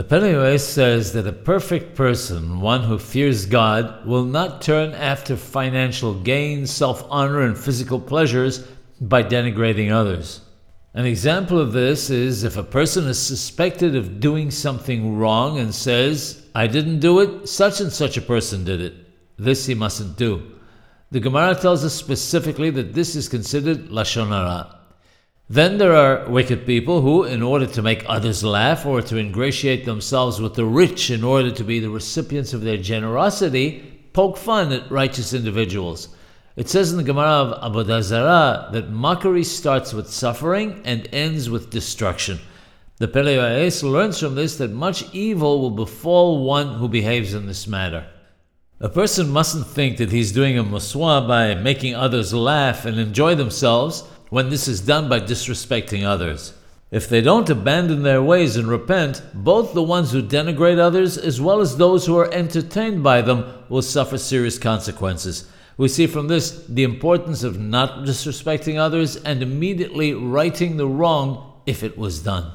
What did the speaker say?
The Pele says that a perfect person, one who fears God, will not turn after financial gain, self honor, and physical pleasures by denigrating others. An example of this is if a person is suspected of doing something wrong and says, I didn't do it, such and such a person did it. This he mustn't do. The Gemara tells us specifically that this is considered Lashon Hara. Then there are wicked people who, in order to make others laugh or to ingratiate themselves with the rich in order to be the recipients of their generosity, poke fun at righteous individuals. It says in the Gemara of Avodah Zarah that mockery starts with suffering and ends with destruction. The Pele learns from this that much evil will befall one who behaves in this manner. A person mustn't think that he's doing a mitzvah by making others laugh and enjoy themselves when this is done by disrespecting others. If they don't abandon their ways and repent, both the ones who denigrate others as well as those who are entertained by them will suffer serious consequences. We see from this the importance of not disrespecting others and immediately righting the wrong if it was done.